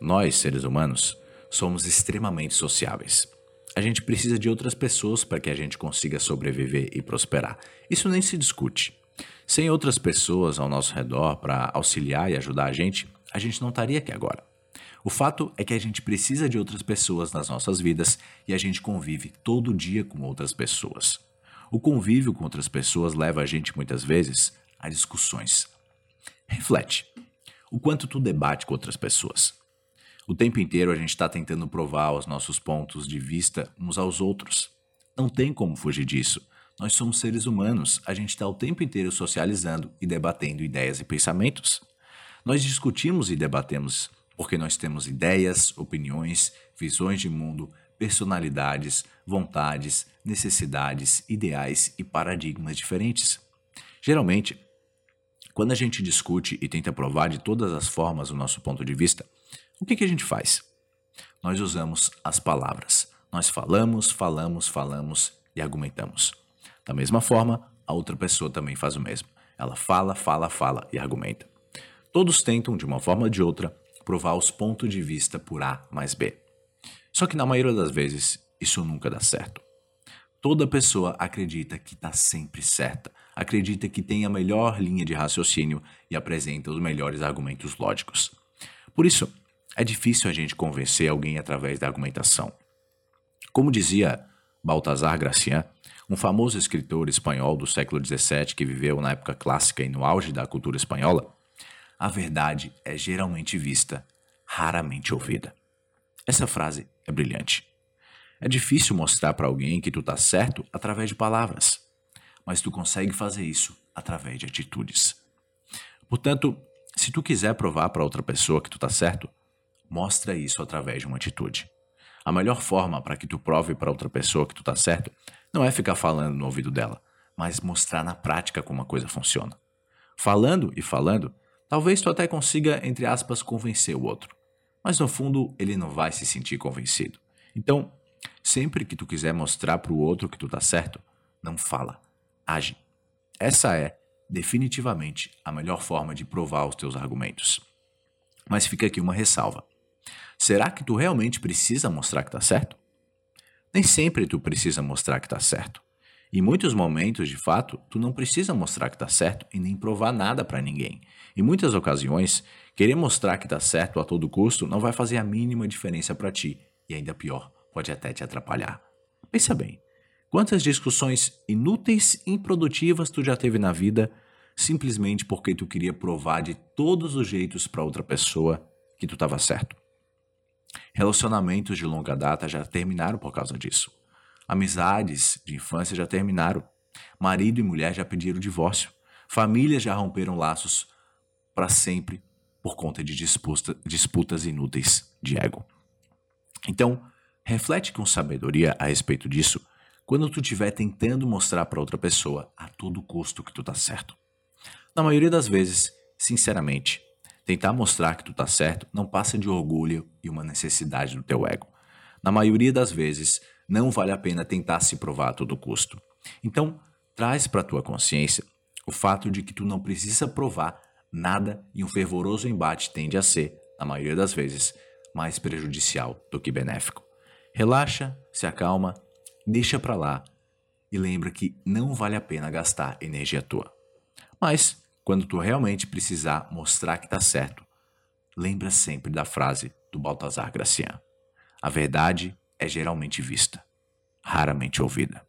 Nós, seres humanos, somos extremamente sociáveis. A gente precisa de outras pessoas para que a gente consiga sobreviver e prosperar. Isso nem se discute. Sem outras pessoas ao nosso redor para auxiliar e ajudar a gente, a gente não estaria aqui agora. O fato é que a gente precisa de outras pessoas nas nossas vidas e a gente convive todo dia com outras pessoas. O convívio com outras pessoas leva a gente muitas vezes a discussões. Reflete. O quanto tu debate com outras pessoas. O tempo inteiro a gente está tentando provar os nossos pontos de vista uns aos outros. Não tem como fugir disso. Nós somos seres humanos, a gente está o tempo inteiro socializando e debatendo ideias e pensamentos. Nós discutimos e debatemos porque nós temos ideias, opiniões, visões de mundo, personalidades, vontades, necessidades, ideais e paradigmas diferentes. Geralmente, quando a gente discute e tenta provar de todas as formas o nosso ponto de vista, o que, que a gente faz? Nós usamos as palavras. Nós falamos, falamos, falamos e argumentamos. Da mesma forma, a outra pessoa também faz o mesmo. Ela fala, fala, fala e argumenta. Todos tentam, de uma forma ou de outra, provar os pontos de vista por A mais B. Só que na maioria das vezes, isso nunca dá certo. Toda pessoa acredita que está sempre certa, acredita que tem a melhor linha de raciocínio e apresenta os melhores argumentos lógicos. Por isso, é difícil a gente convencer alguém através da argumentação. Como dizia Baltasar Gracián, um famoso escritor espanhol do século XVII que viveu na época clássica e no auge da cultura espanhola, a verdade é geralmente vista, raramente ouvida. Essa frase é brilhante. É difícil mostrar para alguém que tu tá certo através de palavras, mas tu consegue fazer isso através de atitudes. Portanto, se tu quiser provar para outra pessoa que tu tá certo, Mostra isso através de uma atitude. A melhor forma para que tu prove para outra pessoa que tu tá certo não é ficar falando no ouvido dela, mas mostrar na prática como a coisa funciona. Falando e falando, talvez tu até consiga, entre aspas, convencer o outro. Mas no fundo, ele não vai se sentir convencido. Então, sempre que tu quiser mostrar para o outro que tu tá certo, não fala, age. Essa é, definitivamente, a melhor forma de provar os teus argumentos. Mas fica aqui uma ressalva. Será que tu realmente precisa mostrar que está certo? Nem sempre tu precisa mostrar que está certo. Em muitos momentos, de fato, tu não precisa mostrar que está certo e nem provar nada para ninguém. Em muitas ocasiões, querer mostrar que está certo a todo custo não vai fazer a mínima diferença para ti e ainda pior, pode até te atrapalhar. Pensa bem, quantas discussões inúteis e improdutivas tu já teve na vida simplesmente porque tu queria provar de todos os jeitos para outra pessoa que tu estava certo? Relacionamentos de longa data já terminaram por causa disso. Amizades de infância já terminaram. Marido e mulher já pediram divórcio. Famílias já romperam laços para sempre por conta de disputa, disputas inúteis de ego. Então, reflete com sabedoria a respeito disso quando tu estiver tentando mostrar para outra pessoa a todo custo que tu tá certo. Na maioria das vezes, sinceramente, Tentar mostrar que tu tá certo não passa de orgulho e uma necessidade do teu ego. Na maioria das vezes, não vale a pena tentar se provar a todo custo. Então, traz para tua consciência o fato de que tu não precisa provar nada e um fervoroso embate tende a ser, na maioria das vezes, mais prejudicial do que benéfico. Relaxa, se acalma, deixa para lá e lembra que não vale a pena gastar energia tua. Mas quando tu realmente precisar mostrar que está certo, lembra sempre da frase do Baltazar Gracian. A verdade é geralmente vista, raramente ouvida.